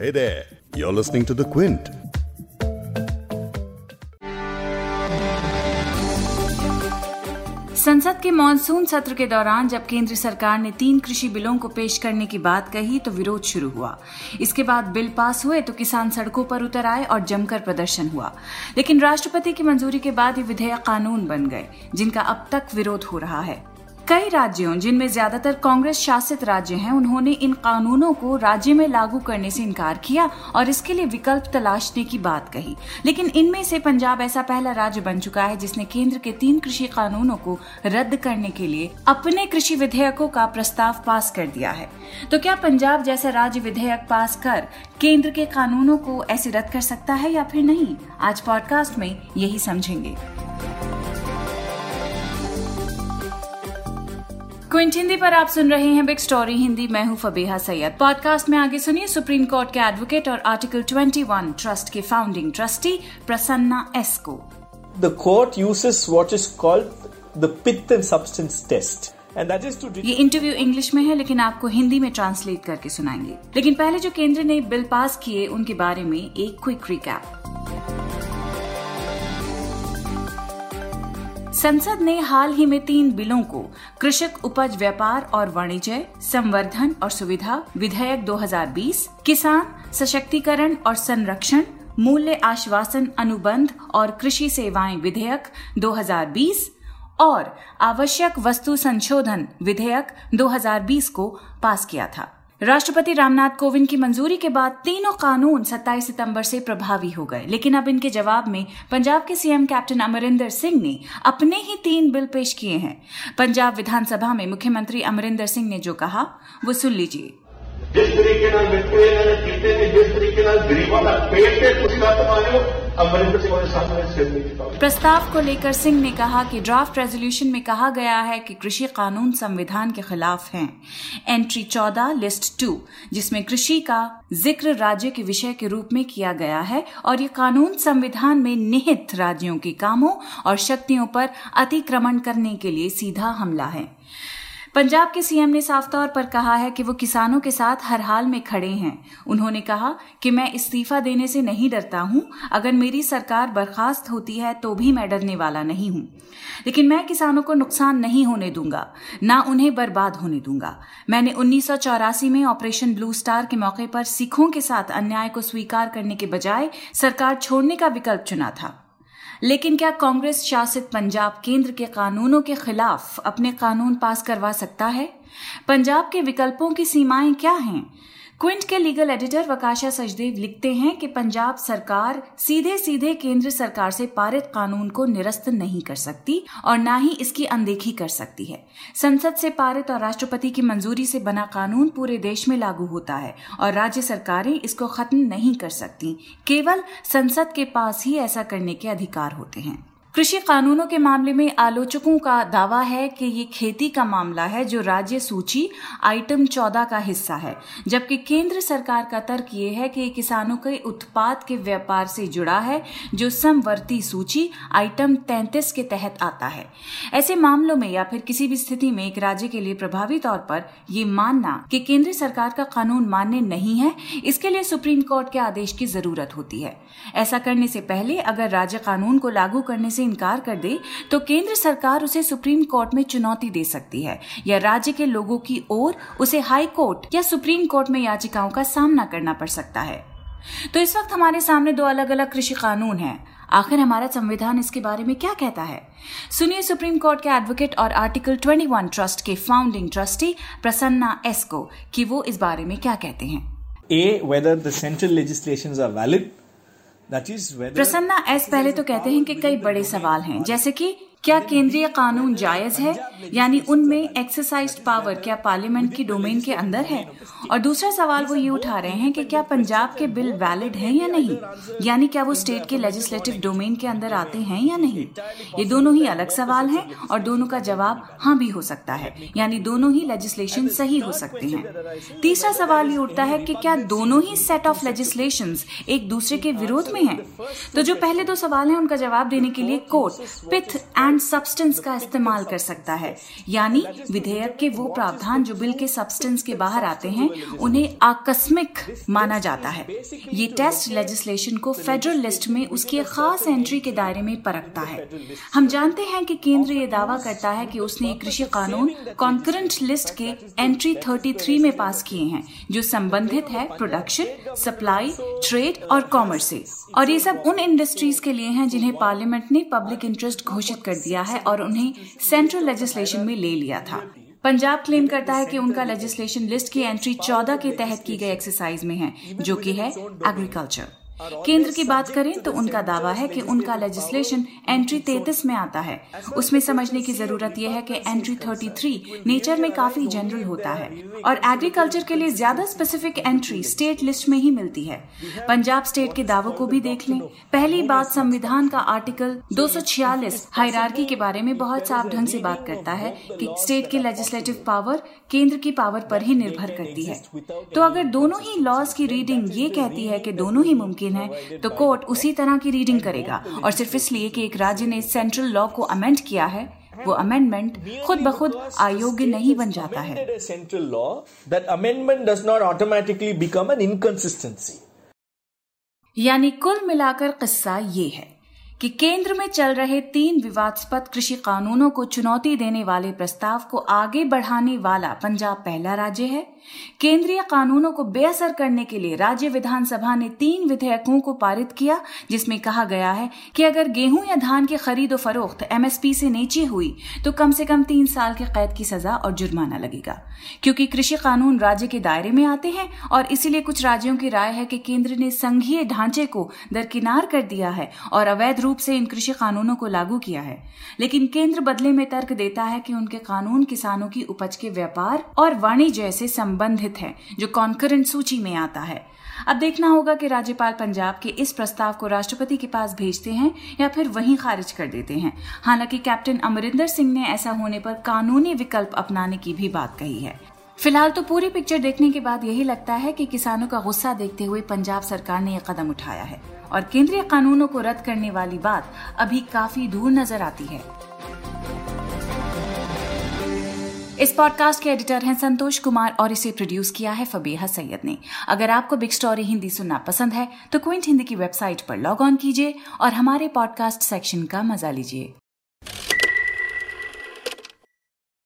Hey there, you're listening to The Quint. संसद के monsoon सत्र के दौरान जब केंद्र सरकार ने तीन कृषि बिलों को पेश करने की बात कही तो विरोध शुरू हुआ। इसके बाद बिल पास हुए तो किसान सड़कों पर उतर आए और जमकर प्रदर्शन हुआ। लेकिन राष्ट्रपति की मंजूरी के बाद ये विधेयक कानून बन गए जिनका अब तक विरोध हो रहा है। कई राज्यों, जिनमें ज़्यादातर कांग्रेस शासित राज्य हैं, उन्होंने इन कानूनों को राज्य में लागू करने से इनकार किया और इसके लिए विकल्प तलाशने की बात कही। लेकिन इनमें से पंजाब ऐसा पहला राज्य बन चुका है, जिसने केंद्र के तीन कृषि कानूनों को रद्द करने के लिए अपने कृषि विधेयकों का प्रस्ताव पास कर दिया है। तो क्या पंजाब जैसा राज्य विधेयक पास कर केंद्र के कानूनों को ऐसे रद्द कर सकता है या फिर नहीं? आज पॉडकास्ट में यही समझेंगे। क्विंट हिंदी पर आप सुन रहे हैं बिग स्टोरी हिंदी मैं हूँ फबीहा सैयद। पॉडकास्ट में आगे सुनिए सुप्रीम कोर्ट के एडवोकेट और आर्टिकल 21 ट्रस्ट के फाउंडिंग ट्रस्टी प्रसन्ना एस को। The court uses what is called the pith and substance test. And that is to ये इंटरव्यू इंग्लिश में है लेकिन आपको हिंदी में ट्रांसलेट करके सुनाएँगे। लेकिन पहले जो केंद्र ने बिल पास किए उनके बारे में एक क्विक रिकैप संसद ने हाल ही में तीन बिलों को कृषक उपज व्यापार और वाणिज्य संवर्धन और सुविधा विधेयक 2020, किसान सशक्तिकरण और संरक्षण मूल्य आश्वासन अनुबंध और कृषि सेवाएँ विधेयक 2020 और आवश्यक वस्तु संशोधन विधेयक 2020 को पास किया था। राष्ट्रपति रामनाथ कोविंद की मंजूरी के बाद तीनों कानून 27 सितंबर से प्रभावी हो गए। लेकिन अब इनके जवाब में पंजाब के सीएम कैप्टन अमरिंदर सिंह ने अपने ही तीन बिल पेश किए हैं। पंजाब विधानसभा में मुख्यमंत्री अमरिंदर सिंह ने जो कहा, वो सुन लीजिए। जिस तरीके मिट्टे ने कीते हैं, जिस तरीके गरीबों का पेट कुछ लत मारे अमरिंदर प्रस्ताव को लेकर सिंह ने कहा कि ड्राफ्ट रेजोल्यूशन में कहा गया है कि कृषि कानून संविधान के खिलाफ हैं। एंट्री चौदह, लिस्ट टू, जिसमें कृषि का ज़िक्र राज्य के विषय के रूप में किया गया है और ये कानून संविधान में निहित राज्यों के कामों और शक्तियों पर अतिक्रमण करने के लिए सीधा हमला है। पंजाब के सीएम ने साफ़ तौर पर कहा है कि वो किसानों के साथ हर हाल में खड़े हैं। उन्होंने कहा कि मैं इस्तीफा देने से नहीं डरता हूँ। अगर मेरी सरकार बर्खास्त होती है तो भी मैं डरने वाला नहीं हूँ। लेकिन मैं किसानों को नुकसान नहीं होने दूँगा, ना उन्हें बर्बाद होने दूँगा। मैंने उन्नीस सौ चौरासी में ऑपरेशन ब्लू स्टार के मौके पर सिखों के साथ अन्याय को स्वीकार करने के बजाय सरकार छोड़ने का विकल्प चुना था। लेकिन क्या कांग्रेस शासित पंजाब केंद्र के कानूनों के खिलाफ अपने कानून पास करवा सकता है? पंजाब के विकल्पों की सीमाएँ क्या हैं? क्विंट के लीगल एडिटर वकाशा सचदेव लिखते हैं कि पंजाब सरकार सीधे सीधे केंद्र सरकार से पारित कानून को निरस्त नहीं कर सकती और न ही इसकी अनदेखी कर सकती है। संसद से पारित और राष्ट्रपति की मंजूरी से बना कानून पूरे देश में लागू होता है और राज्य सरकारें इसको खत्म नहीं कर सकती। केवल संसद के पास ही ऐसा करने के अधिकार होते हैं। कृषि कानूनों के मामले में आलोचकों का दावा है कि ये खेती का मामला है, जो राज्य सूची आइटम 14 का हिस्सा है, जबकि केंद्र सरकार का तर्क ये है कि किसानों के उत्पाद के व्यापार से जुड़ा है, जो समवर्ती सूची आइटम 33 के तहत आता है। ऐसे मामलों में या फिर किसी भी स्थिति में एक राज्य के लिए प्रभावी तौर पर ये मानना कि केंद्र सरकार का कानून मान्य नहीं है, इसके लिए सुप्रीम कोर्ट के आदेश की ज़रूरत होती है। ऐसा करने से पहले अगर राज्य कानून को लागू करने से इनकार कर दे तो केंद्र सरकार उसे सुप्रीम कोर्ट में चुनौती दे सकती है या राज्य के लोगों की ओर उसे हाई कोर्ट या सुप्रीम कोर्ट में याचिकाओं का सामना करना पड़ सकता है। तो इस वक्त हमारे सामने दो अलग अलग कृषि कानून हैं। आखिर हमारा संविधान इसके बारे में क्या कहता है? सुनिए सुप्रीम कोर्ट के एडवोकेट और आर्टिकल 21 ट्रस्ट के फाउंडिंग ट्रस्टी प्रसन्ना एस को कि वो इस बारे में क्या कहते हैं। A, whether the central legislations are. That is whether Prasanna S पहले तो कहते हैं कि कई बड़े सवाल हैं जैसे कि क्या केंद्रीय कानून जायज़ है? यानी उनमें एक्सरसाइज पावर क्या पार्लियामेंट की डोमेन के अंदर है? और दूसरा सवाल वो ये उठा रहे हैं कि क्या पंजाब के बिल वैलिड हैं या नहीं? यानी क्या वो स्टेट के लेजिस्लेटिव डोमेन के अंदर आते हैं या नहीं? ये दोनों ही अलग सवाल हैं और दोनों का जवाब हाँ भी हो सकता है। यानी दोनों ही लेजिस्लेशन सही हो सकते हैं। तीसरा सवाल ये उठता है कि क्या दोनों ही सेट ऑफ़ लेजिस्लेशन एक दूसरे के विरोध में है? तो जो पहले दो सवाल हैं, उनका जवाब देने के लिए कोर्ट, पिथ बैंड सब्सटेंस का इस्तेमाल कर सकता है। यानी विधेयक के वो प्रावधान जो बिल के सब्सटेंस के बाहर आते हैं, उन्हें आकस्मिक माना जाता है। ये टेस्ट लेजिस्लेशन को फेडरल लिस्ट में उसकी एक खास एंट्री के दायरे में परखता है। हम जानते हैं कि केंद्र ये दावा करता है कि उसने कृषि कानून कॉन्करेंट लिस्ट के एंट्री 33 में पास किए हैं, जो संबंधित है प्रोडक्शन सप्लाई ट्रेड और कॉमर्स से। और ये सब उन इंडस्ट्रीज़ के लिए हैं जिन्हें पार्लियामेंट ने पब्लिक इंटरेस्ट घोषित कर दिया है और उन्हें सेंट्रल लेजिस्लेशन में ले लिया था। पंजाब क्लेम करता है कि उनका लेजिस्लेशन लिस्ट की एंट्री 14 के तहत की गई एक्सरसाइज में है, जो कि है एग्रीकल्चर केंद्र की बात करें तो उनका दावा है कि उनका लेजिस्लेशन एंट्री तैतीस में आता है। उसमें समझने की ज़रूरत यह है कि एंट्री 33 नेचर में काफ़ी जनरल होता है और एग्रीकल्चर के लिए ज़्यादा स्पेसिफिक एंट्री स्टेट लिस्ट में ही मिलती है। पंजाब स्टेट के दावों को भी देख लें। पहली बात संविधान का आर्टिकल 246 हायरार्की के बारे में बहुत साफ़ ढंग से बात करता है कि स्टेट की लेजिस्लेटिव पावर केंद्र की पावर पर ही निर्भर करती है। तो अगर दोनों ही लॉज की रीडिंग ये कहती है कि दोनों ही मुमकिन मुमकिन है तो कोर्ट उसी तरह की रीडिंग करेगा। और सिर्फ़ इसलिए कि एक राज्य ने सेंट्रल लॉ को अमेंड किया है वो अमेंडमेंट खुद ब खुद अयोग्य नहीं बन जाता है। Central law that amendment does not automatically become an inconsistency यानी कुल मिलाकर किस्सा ये है। कि केंद्र में चल रहे तीन विवादास्पद कृषि कानूनों को चुनौती देने वाले प्रस्ताव को आगे बढ़ाने वाला पंजाब पहला राज्य है। केंद्रीय कानूनों को बेअसर करने के लिए राज्य विधानसभा ने तीन विधेयकों को पारित किया, जिसमें कहा गया है कि अगर गेहूँ या धान की खरीदो फरोख्त एमएसपी से नीचे हुई तो कम से कम तीन साल के कैद की सजा और जुर्माना लगेगा। क्योंकि कृषि कानून राज्य के दायरे में आते हैं और इसीलिए कुछ राज्यों की राय है कि केंद्र ने संघीय ढांचे को दरकिनार कर दिया है और अवैध रूप से इन कृषि कानूनों को लागू किया है। लेकिन केंद्र बदले में तर्क देता है कि उनके कानून किसानों की उपज के व्यापार और वाणिज्य से संबंधित है, जो कॉन्करेंट सूची में आता है। अब देखना होगा कि राज्यपाल पंजाब के इस प्रस्ताव को राष्ट्रपति के पास भेजते हैं या फिर वहीं खारिज कर देते हैं। हालाँकि कैप्टन अमरिंदर सिंह ने ऐसा होने पर कानूनी विकल्प अपनाने की भी बात कही है। फ़िलहाल तो पूरी पिक्चर देखने के बाद यही लगता है कि किसानों का गुस्सा देखते हुए पंजाब सरकार ने यह कदम उठाया है और केंद्रीय कानूनों को रद्द करने वाली बात अभी काफ़ी दूर नज़र आती है। इस पॉडकास्ट के एडिटर हैं संतोष कुमार और इसे प्रोड्यूस किया है फबीहा सैयद ने। अगर आपको बिग स्टोरी हिंदी सुनना पसंद है तो क्विंट हिंदी की वेबसाइट पर लॉग ऑन कीजिए और हमारे पॉडकास्ट सेक्शन का मज़ा लीजिए।